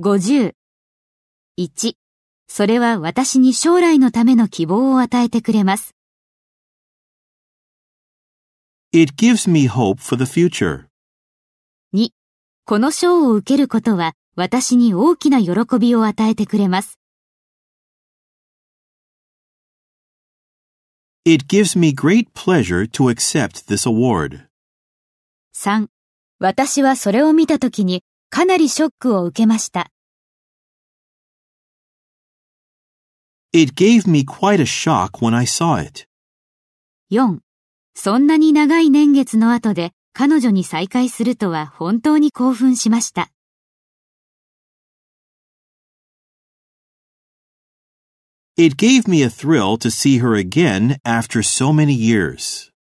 50。1. それは私に将来のための希望を与えてくれます。It gives me hope for the future. 2. この賞を受けることは私に大きな喜びを与えてくれます。It gives me great pleasure to accept this award. 3. 私はそれを見たときにかなりショックを受けました。It gave me quite a shock when I saw it. 4. そんなに長い年月の後で彼女に再会するとは本当に興奮しました。It gave me a thrill to see her again after so many years.